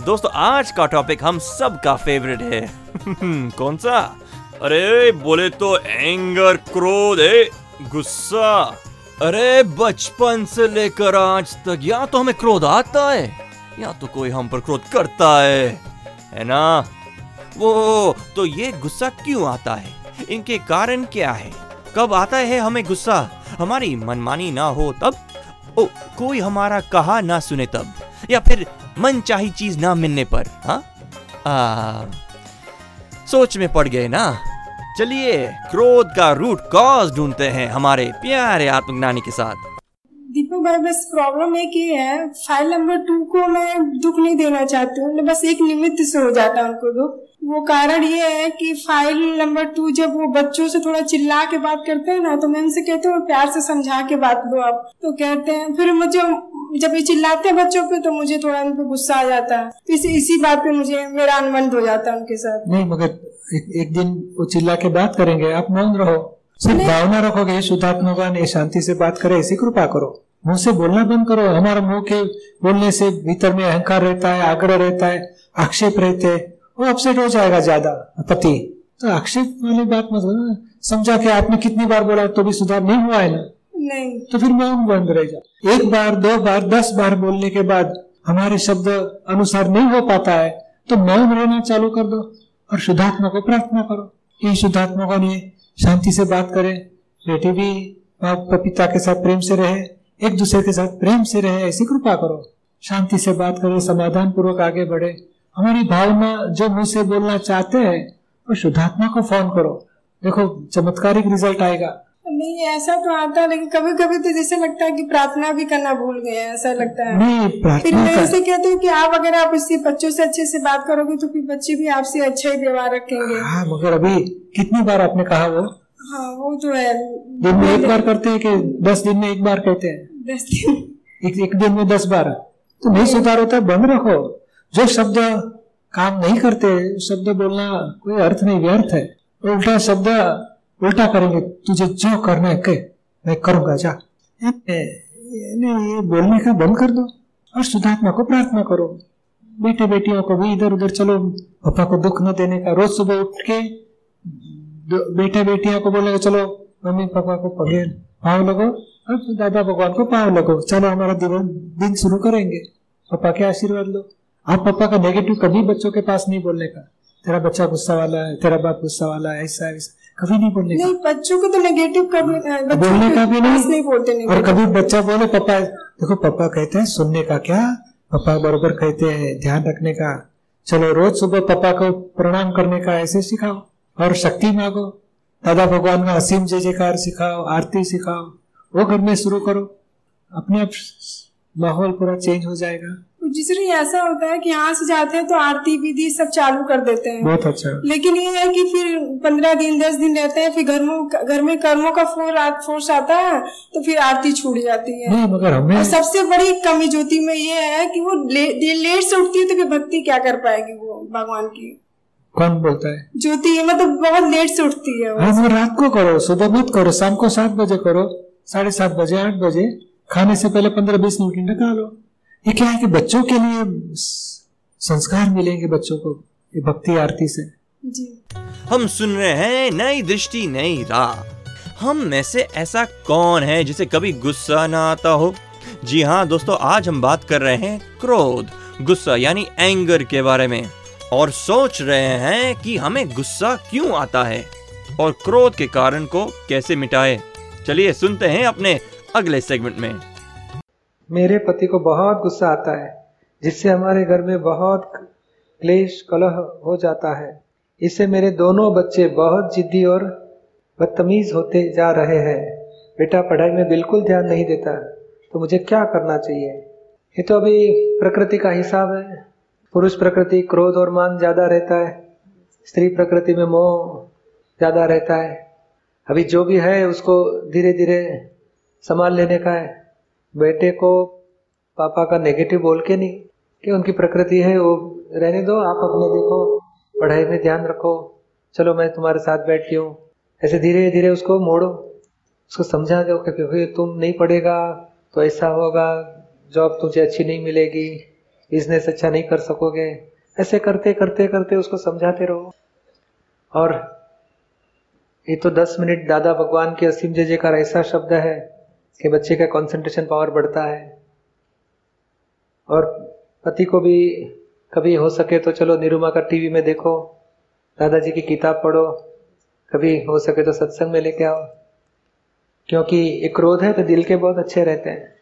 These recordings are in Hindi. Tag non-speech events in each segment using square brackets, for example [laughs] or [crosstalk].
दोस्तों, आज का टॉपिक हम सब का फेवरेट है कौन सा? अरे, बोले तो एंगर क्रोध है गुस्सा। अरे, बचपन से लेकर आज तक, या तो हमें क्रोध आता है, या तो कोई हम पर क्रोध करता है है ना? वो तो ये गुस्सा क्यों आता है? इनके कारण क्या है? कब आता है हमें गुस्सा? हमारी मनमानी ना हो तब? ओ, कोई हमारा कहा ना सुने तब? या फिर मन चाही चीज़ ना मिलने पर हाँ? आ, सोच में पड़ गए ना? चलिए क्रोध का रूट कॉज ढूंढते हैं हमारे प्यारे आत्मज्ञानी के साथ। दीपक भाई बस प्रॉब्लम एक ही है। फ़ाइल नंबर टू को मैं दुख नहीं देना चाहती हूँ। बस एक निमित्त से हो जाता है उनको दुख। वो कारण ये है कि फ़ाइल नंबर टू जब वो बच्चों से थोड़ा चिल्ला के बात करते हैं ना तो मैं उनसे कहती हूँ प्यार से समझा के बात दो आप। तो कहते हैं फिर मुझे जब ये चिल्लाते हैं बच्चों पे तो मुझे थोड़ा उन पे गुस्सा आ जाता है। तो इसी इसी बात पे मुझे मेरा अनुबंध हो जाता है उनके साथ। नहीं मगर एक, एक दिन वो चिल्ला के बात करेंगे। आप मौन रहो। सिर्फ़ भावना रखोगे शुद्धात्मवान ये शांति से बात करे ऐसी कृपा करो। मुँह से बोलना बंद करो। हमारा मुँह के बोलने से भीतर में अहंकार रहता है आग्रह रहता है आक्षेप रहते हैं। वो अपसेट हो जाएगा ज़्यादा। पति तो आक्षेप वाली बात मत समझा के आपने कितनी बार बोला तो भी सुधार नहीं हुआ है ना? नहीं। तो फिर मौन बंद रह जाए एक बार, दो बार, दस बार बोलने के बाद हमारे शब्द अनुसार नहीं हो पाता है तो मौन रहना चालू कर दो और शुद्धात्मा को प्रार्थना करो। ये शुद्धात्मा को ने शांति से बात करें। बेटी भी पिता के साथ प्रेम से रहे, एक दूसरे के साथ प्रेम से रहे, ऐसी कृपा करो। शांति से बात करे समाधान पूर्वक आगे बढ़े। हमारी भावना जो मुँह से बोलना चाहते हैं, वो शुद्धात्मा को फ़ोन करो। देखो, चमत्कारिक रिज़ल्ट आएगा। नहीं ऐसा तो आता लेकिन कभी कभी तो जैसे लगता है कि प्रार्थना भी करना भूल गए हैं ऐसा लगता है। नहीं फिर मैं ऐसे कहती हूँ कि आप अगर आप इससे बच्चों से अच्छे से बात करोगे तो फिर बच्चे भी आपसे अच्छा ही व्यवहार रखेंगे। हाँ मगर अभी कितनी बार आपने कहा वो? हाँ वो तो है। दिन में एक बार करते हैं कि दस दिन में एक बार कहते हैं? दस दिन। एक, एक दिन में दस बार। तो नहीं सुधार होता बंद रखो। जो शब्द काम नहीं करते शब्द बोलना कोई अर्थ नहीं व्यर्थ है। उल्टा शब्द उल्टा करेंगे, तुझे जो करना है कह मैं करूँगा, जा। ये- बोलने का बंद कर दो। और शुद्धात्मा को प्रार्थना करो। बेटे बेटियों को भी इधर उधर चलो। पापा को दुख न देने का रोज सुबह उठ के बेटे बेटियों को बोलेगा, चलो, मम्मी पापा को पगे पाँव लगो और दादा भगवान को पाँव लगो। चलो, हमारा दिन दिन शुरू करेंगे। पापा के आशीर्वाद लो। आप पापा का नेगेटिव कभी बच्चों के पास नहीं बोलने का। तेरा बच्चा गुस्सा वाला है, तेरा बाप गुस्सा वाला है, ऐसा ऐसा। कभी नहीं बोलने नहीं बच्चों को तो नेगेटिव कभी बच्चों बोलने का भी नहीं। नहीं बोलते और कभी बच्चा बोले पापा देखो पापा कहते हैं सुनने का क्या? पापा बरोबर कहते हैं ध्यान रखने का। चलो रोज सुबह पापा को प्रणाम करने का ऐसे सिखाओ और शक्ति मांगो। दादा भगवान का असीम जय जयकार सिखाओ आरती सिखाओ। वो घर में शुरू करो। अपने आप माहौल पूरा चेंज हो जाएगा। जिससे ऐसा होता है कि यहाँ से जाते हैं तो आरती विधि सब चालू कर देते हैं। बहुत अच्छा। लेकिन ये है कि फिर पंद्रह दिन दस दिन रहते हैं फिर घर में घर में कर्मों का फोर फोर्स आता है तो फिर आरती छूट जाती है। नहीं मगर हमें और सबसे बड़ी कमी ज्योति में ये है कि वो ले, लेट से उठती है तो फिर भक्ति क्या कर पाएगी वो भगवान की? कौन बोलता है? ज्योति मतलब बहुत लेट से उठती है हाँ रात को करो सुबह मत करो शाम को सात बजे करो साढ़े सात बजे आठ बजे खाने से पहले पंद्रह बीस मिनट निकालो ये क्या है कि बच्चों के लिए संस्कार मिलेंगे बच्चों को ये भक्ति आरती से? जी। हम सुन रहे हैं नई दृष्टि नई राह। हम में से ऐसा कौन है जिसे कभी गुस्सा ना आता हो? जी हाँ दोस्तों आज हम बात कर रहे हैं क्रोध गुस्सा यानी एंगर के बारे में। और सोच रहे हैं कि हमें गुस्सा क्यों आता है? और क्रोध के कारण को कैसे मिटाए? चलिए सुनते हैं अपने अगले सेगमेंट में। मेरे पति को बहुत गुस्सा आता है, जिससे हमारे घर में बहुत क्लेश, कलह हो जाता है। इससे मेरे दोनों बच्चे बहुत जिद्दी और बदतमीज होते जा रहे हैं। बेटा, पढ़ाई में बिल्कुल ध्यान नहीं देता तो मुझे क्या करना चाहिए? ये तो अभी प्रकृति का हिसाब है। पुरुष प्रकृति क्रोध और मान ज़्यादा रहता है, स्त्री प्रकृति में मोह ज़्यादा रहता है। अभी जो भी है, उसको धीरे धीरे संभाल लेने का है। बेटे को पापा का नेगेटिव बोल के नहीं, कि उनकी प्रकृति है वो रहने दो, आप अपने देखो, पढ़ाई में ध्यान रखो, चलो मैं तुम्हारे साथ बैठती हूँ। ऐसे धीरे धीरे उसको मोड़ो, उसको समझा दो क्योंकि तुम नहीं पढ़ेगा तो ऐसा होगा, जॉब तुझे अच्छी नहीं मिलेगी बिज़नेस अच्छा नहीं कर सकोगे। ऐसे करते करते करते उसको समझाते रहो। और ये तो दस मिनट दादा भगवान के असीम जय जयकार ऐसा शब्द है कि बच्चे का कंसंट्रेशन पावर बढ़ता है। और पति को भी कभी हो सके तो चलो निरुमा का टीवी में देखो, दादाजी की किताब पढ़ो, कभी हो सके तो सत्संग में लेके आओ। क्योंकि एक क्रोध है तो दिल के बहुत अच्छे रहते हैं,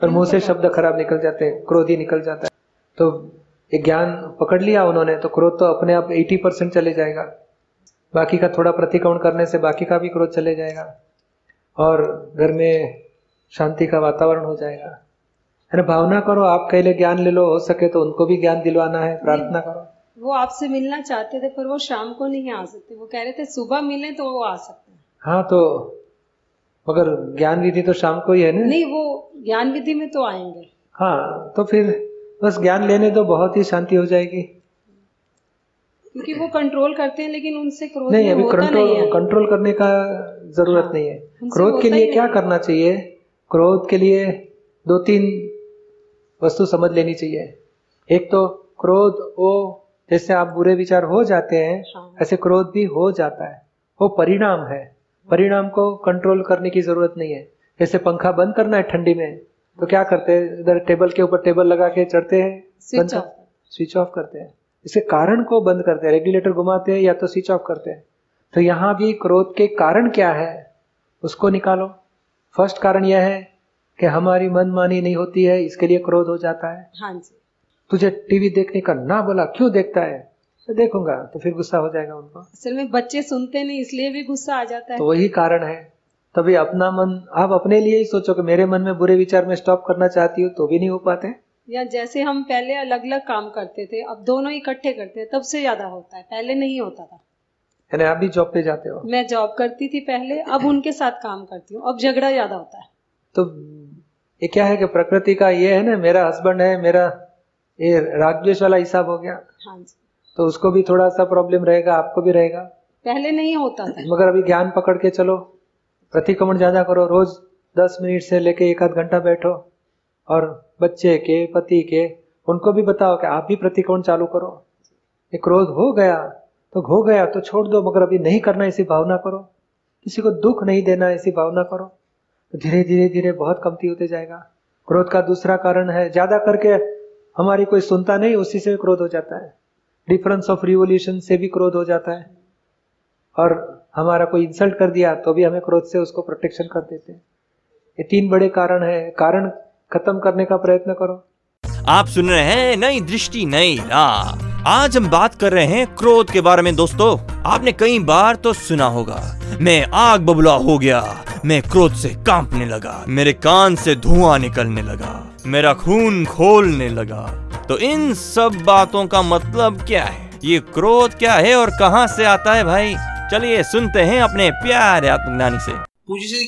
पर मुँह से शब्द खराब निकल जाते हैं, क्रोध ही निकल जाता है। तो एक ज्ञान पकड़ लिया उन्होंने तो क्रोध तो अपने आप 80 परसेंट चले जाएगा। बाकी का थोड़ा प्रतिक्रमण करने से बाकी का भी क्रोध चले जाएगा। और घर में शांति का वातावरण हो जाएगा। ना भावना करो आप कहले ज्ञान ले लो हो सके तो उनको भी ज्ञान दिलवाना है प्रार्थना करो। वो आपसे मिलना चाहते थे पर वो शाम को नहीं आ सकते। वो कह रहे थे सुबह मिले तो वो आ सकते हैं। हाँ तो मगर ज्ञान विधि तो शाम को ही है ना? नहीं वो ज्ञान विधि में तो आएँगे। हाँ तो फिर बस ज्ञान लेने तो बहुत ही शांति हो जाएगी। क्योंकि वो कंट्रोल करते हैं लेकिन उनसे क्रोध नहीं अभी कंट्रोल कंट्रोल करने का ज़रूरत हाँ, नहीं है। क्रोध के लिए क्या करना चाहिए? क्रोध के लिए दो तीन वस्तु समझ लेनी चाहिए। एक तो क्रोध वो जैसे आप बुरे विचार हो जाते हैं हाँ। ऐसे क्रोध भी हो जाता है। वो परिणाम है। परिणाम को कंट्रोल करने की ज़रूरत नहीं है। जैसे पंखा बंद करना है ठंडी में तो क्या करते हैं? इधर टेबल के ऊपर टेबल लगा के चढ़ते हैं स्विच ऑफ़ स्विच ऑफ़ करते हैं। इसके कारण को बंद करते हैं। रेगुलेटर घुमाते हैं या तो स्विच ऑफ़ करते हैं। तो यहाँ भी क्रोध के कारण क्या है? उसको निकालो। फ़र्स्ट कारण यह है कि हमारी मनमानी नहीं होती है इसके लिए क्रोध हो जाता है। हाँ जी। तुझे टीवी देखने का ना बोला क्यों देखता है? तो देखूँगा तो फिर गुस्सा हो जाएगा उनको। असल में बच्चे सुनते नहीं इसलिए भी गुस्सा आ जाता है। तो वही कारण है। तभी अपना मन आप अपने लिए ही सोचो कि मेरे मन में बुरे विचार में स्टॉप करना चाहती हूँ तो भी नहीं हो पाते। या जैसे हम पहले अलग अलग काम करते थे अब दोनों इकट्ठे करते हैं तब से ज़्यादा होता है पहले नहीं होता था। यानी आप भी जॉब पे जाते हो? मैं जॉब करती थी पहले अब उनके साथ काम करती हूँ। अब झगड़ा ज़्यादा होता है। तो ये क्या है कि प्रकृति का ये है ना मेरा हस्बैंड है मेरा ये राग द्वेष वाला हिसाब हो गया। हाँ जी। तो उसको भी थोड़ा सा प्रॉब्लम रहेगा आपको भी रहेगा। पहले नहीं होता था। मगर अभी ज्ञान पकड़ के चलो प्रतिक्रमण ज़्यादा करो रोज दस मिनट से लेके एक आध घंटा बैठो। और बच्चे के पति के उनको भी बताओ कि आप भी प्रतिक्रमण चालू करो। ये क्रोध हो गया तो हो गया तो छोड़ दो, मगर अभी नहीं करना ऐसी भावना करो। किसी को दुख नहीं देना ऐसी भावना करो। तो धीरे धीरे धीरे बहुत कमती होते जाएगा। क्रोध का दूसरा कारण है, ज़्यादा करके हमारी कोई सुनता नहीं, उसी से क्रोध हो जाता है। डिफरेंस ऑफ़ रिवोल्यूशन से भी क्रोध हो जाता है। और हमारा कोई इंसल्ट कर दिया तो भी हमें क्रोध से उसको प्रोटेक्शन कर देते हैं। ये तीन बड़े कारण है। कारण खत्म करने का प्रयत्न करो। आप सुन रहे हैं नई दृष्टि, नई राह। आज हम बात कर रहे हैं क्रोध के बारे में, दोस्तों। आपने कई बार तो सुना होगा, मैं आग बबुला हो गया, मैं क्रोध से कांपने लगा, मेरे कान से धुआँ निकलने लगा, मेरा खून खोलने लगा। तो इन सब बातों का मतलब क्या है? ये क्रोध क्या है और कहाँ से आता है भाई? चलिए सुनते हैं अपने प्यारे आत्मज्ञानी से। पूजी से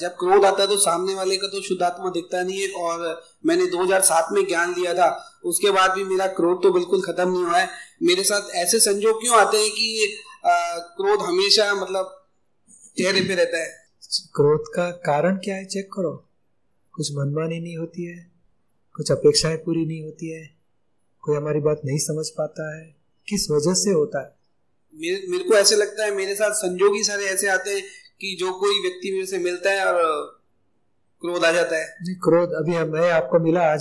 जब क्रोध आता है तो सामने वाले का तो शुद्धात्मा दिखता नहीं है और मैंने 2007 में ज्ञान लिया था। उसके बाद भी मेरा क्रोध तो बिल्कुल खत्म नहीं हुआ है। मेरे साथ ऐसे संजोग क्यों आते हैं कि क्रोध हमेशा मतलब चेहरे पे रहता है? क्रोध का कारण क्या है? चेक करो। कुछ मनमानी नहीं होती है। कुछ अपेक्षाएँ पूरी नहीं होती है। कोई हमारी बात नहीं समझ पाता है। किस वजह से होता है? मेरे मेरे को ऐसे लगता है मेरे साथ संजोग ही सारे ऐसे आते हैं कि जो कोई व्यक्ति मेरे से मिलता है और क्रोध आ जाता है। नहीं क्रोध अभी हम- मैं आपको मिला आज।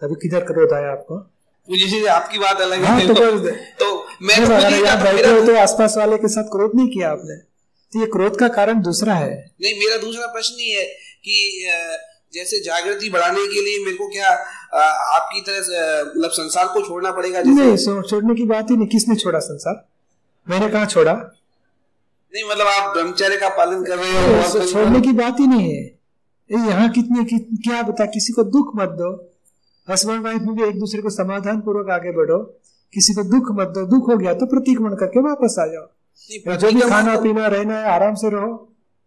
तभी किधर क्रोध आया आपको? से आपकी बात अलग हाँ, है तो तो, तो मैं हो तो आसपास वाले के साथ क्रोध नहीं किया आपने। तो ये क्रोध का कारण दूसरा है। नहीं मेरा दूसरा प्रश्न ये है कि जैसे जागृति बढ़ाने के लिए मेरे को क्या आपकी तरह मतलब संसार को छोड़ना पड़ेगा जैसे? नहीं छोड़ने की बात ही नहीं। किसने छोड़ा संसार? मैंने कहा छोड़ा? नहीं मतलब आप ब्रह्मचर्य का पालन कर रहे हो छोड़ने की बात ही नहीं है। यहाँ कितने कि, क्या बता किसी को दुख मत दो। हस्बैंड वाइफ में भी एक दूसरे को समाधान पूर्वक आगे बढ़ो। किसी को दुख मत दो दुख हो गया तो प्रतिक्रमण करके वापस आ जाओ। जो भी खाना पीना रहना है आराम से रहो।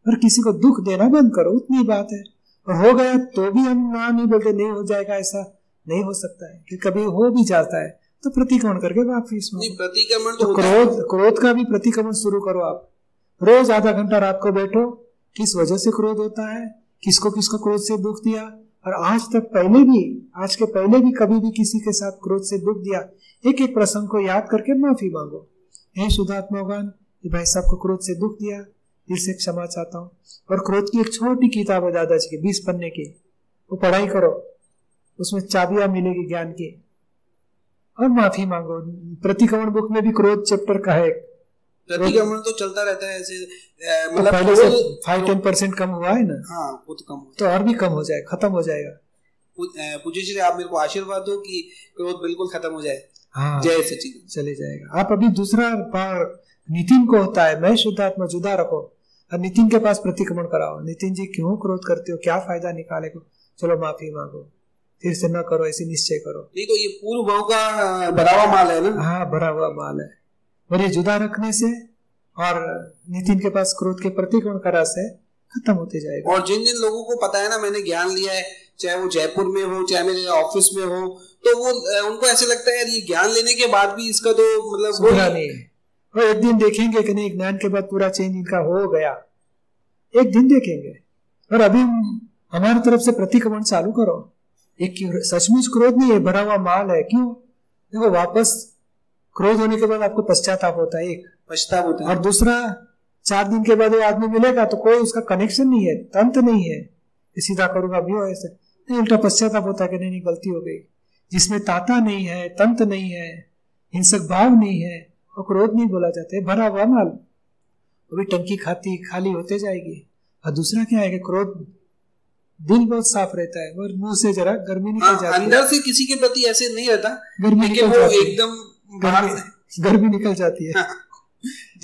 और किसी को दुख देना बंद करो उतनी बात है। और हो गया तो भी हम ना नहीं बोलते नहीं हो जाएगा ऐसा नहीं हो सकता है। कि कभी हो भी जाता है तो प्रतिक्रमण करके वापिस नहीं प्रतिक्रमण तो क्रोध क्रोध का भी प्रतिक्रमण शुरू करो आप। रोज आधा घंटा रात को बैठो, किस वजह से क्रोध होता है, किसको किसको क्रोध से दुख दिया, और आज तक पहले भी, आज के पहले भी कभी भी किसी के साथ क्रोध से दुख दिया एक एक प्रसंग को याद करके माफ़ी मांगो हे शुद्धात्मा भगवान भाई साहब को क्रोध से दुख दिया, दिल से क्षमा चाहता हूँ, और क्रोध की एक छोटी किताब है दादाजी की, बीस पन्ने की, वो पढ़ाई करो, उसमें चाबियाँ मिलेगी ज्ञान की, और माफ़ी मांगो प्रतिक्रमण बुक में भी क्रोध चैप्टर का है। प्रतिक्रमण तो चलता रहता है ऐसे मतलब पहले से फाइव टेन परसेंट कम हुआ है ना? हाँ वो तो कम तो और भी कम हो जाएगा खत्म हो जाएगा। पू- पूज्य श्री आप मेरे को आशीर्वाद दो कि क्रोध बिल्कुल खत्म हो जाए। हाँ। जय सचिन चले जाएगा। आप अभी दूसरा बार नितिन को होता है मैं शुद्धात्मा जुदा रखो। और नितिन के पास प्रतिक्रमण कराओ। नितिन जी क्यों क्रोध करते हो? क्या फ़ायदा निकाले को? चलो माफ़ी मांगो। फिर से न करो ऐसे निश्चय करो। नहीं तो ये पूर्व भाव का भरा हुआ माल है ना? हाँ भरा हुआ माल है। और ये जुदा रखने से और नितिन के पास क्रोध के प्रतिक्रमण करा से खत्म होते जाएगा। और जिन जिन लोगों को पता है ना मैंने ज्ञान लिया है चाहे वो जयपुर में हो चाहे मेरे ऑफ़िस में हो तो वो उनको ऐसे लगता है यार ये ज्ञान लेने के बाद भी इसका तो मतलब सुधरा नहीं है। और एक दिन देखेंगे कि नहीं ज्ञान के बाद पूरा चेंज इनका हो गया। एक दिन देखेंगे। और अभी हम- हमारी तरफ़ से प्रतिक्रमण चालू करो। एक सचमुच क्रोध नहीं है भरा हुआ माल है। क्यों? देखो वापस क्रोध होने के बाद आपको पश्चाताप होता है एक पछतावा होता है। और दूसरा चार दिन के बाद वो आदमी मिलेगा तो कोई उसका कनेक्शन नहीं है तंत्र नहीं है। सीधा करूँगा अभी हो ऐसे। नहीं उल्टा पश्चाताप होता है कि नहीं नहीं गलती हो गई। जिसमें ताता नहीं है तंत्र नहीं है हिंसक भाव नहीं है और क्रोध नहीं बोला जाता है भरा हुआ माल। वो भी टंकी खाती खाली होते जाएगी। और दूसरा क्या है कि क्रोध दिल बहुत साफ़ रहता है और मुँह से जरा गर्मी निकल हाँ, जाती है। अंदर से किसी के प्रति ऐसे नहीं रहता गर्मी लेकिन वो एकदम गर्मी गर्मी निकल जाती है। [laughs]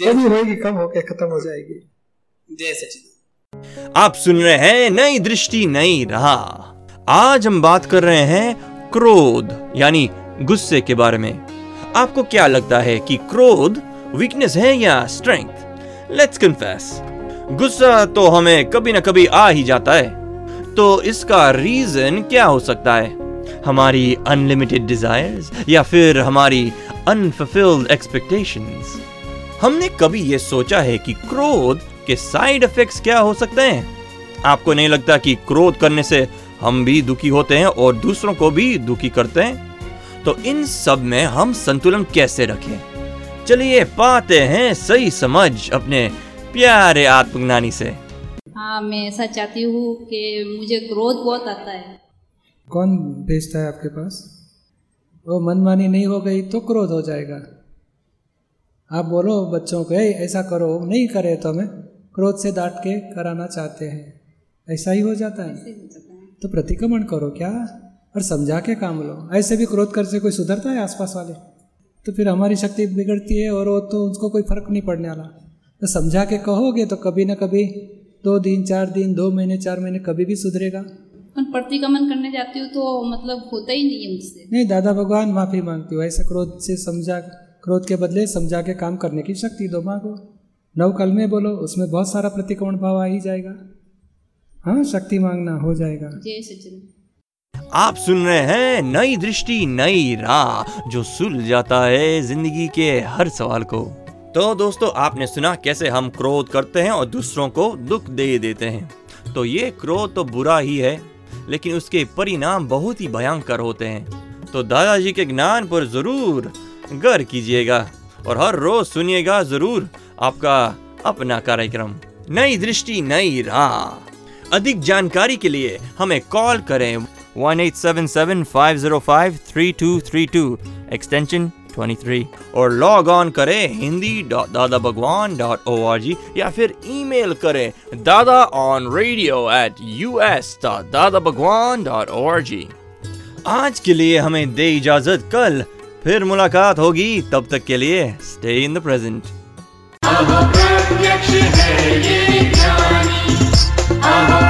कभी होगी कम होके खत्म हो जाएगी। जय सचिन। आप सुन रहे हैं नई दृष्टि नई राह। आज हम बात कर रहे हैं क्रोध यानी गुस्से के बारे में। आपको क्या लगता है कि क्रोध वीकनेस है या स्ट्रेंथ लेट्स कन्फेस गुस्सा तो हमें कभी ना कभी आ ही जाता है। तो इसका रीजन क्या हो सकता है? हमारी अनलिमिटेड डिजायर्स या फिर हमारी अनफुलफिल्ड एक्सपेक्टेशंस हमने कभी ये सोचा है कि क्रोध के साइड इफेक्ट्स क्या हो सकते हैं? आपको नहीं लगता कि क्रोध करने से हम भी दुखी होते हैं और दूसरों को भी दुखी करते हैं? तो इन सब में हम संतुलन कैसे रखें? चलिए पाते हैं सही समझ अपने प्यारे आत्मज्ञानी से। हाँ मैं ऐसा चाहती हूँ कि मुझे क्रोध बहुत आता है। कौन भेजता है आपके पास? वो मनमानी नहीं हो गई तो क्रोध हो जाएगा। आप बोलो बच्चों को ऐसा करो नहीं करे तो हमें क्रोध से डांट के कराना चाहते हैं। ऐसा ही हो जाता है। तो प्रतिक्रमण करो क्या? और समझा के काम लो। ऐसे भी क्रोध कर से कोई सुधरता है आसपास वाले? तो फिर हमारी शक्ति बिगड़ती है और वो तो उसको कोई फ़र्क नहीं पड़ने वाला। तो समझा के कहोगे तो कभी ना कभी दो दिन चार दिन दो महीने चार महीने कभी भी सुधरेगा। पर प्रतिक्रमण करने जाती हूँ तो मतलब होता ही नहीं है मुझसे। नहीं दादा भगवान माफ़ी मांगती हूँ ऐसे क्रोध से समझा क्रोध के बदले समझा के काम करने की शक्ति दो मांगो। नव कल में बोलो उसमें बहुत सारा प्रतिक्रमण भाव आ ही जाएगा। हाँ शक्ति मांगना हो जाएगा। जय सचिन। आप सुन रहे हैं नई दृष्टि नई राह जो सुल जाता है ज़िंदगी के हर सवाल को। तो दोस्तों आपने सुना कैसे हम क्रोध करते हैं और दूसरों को दुख दे देते हैं। तो ये क्रोध तो बुरा ही है लेकिन उसके परिणाम बहुत ही भयंकर होते हैं। तो दादाजी के ज्ञान पर ज़रूर गौर कीजिएगा और हर रोज सुनिएगा ज़रूर आपका अपना कार्यक्रम। नई दृष्टि, नई राह। अधिक जानकारी के लिए हमें कॉल करें। 1877-505-3232 एक्सटेंशन 23 और लॉग ऑन करें Hindi dot Dada Bhagwan dot O R G या फिर ईमेल करें Dada on radio at U S dot Dada Bhagwan dot O R G आज के लिए हमें दे इजाज़त कल फिर मुलाकात होगी तब तक के लिए स्टे इन द प्रेजेंट ये ज्ञान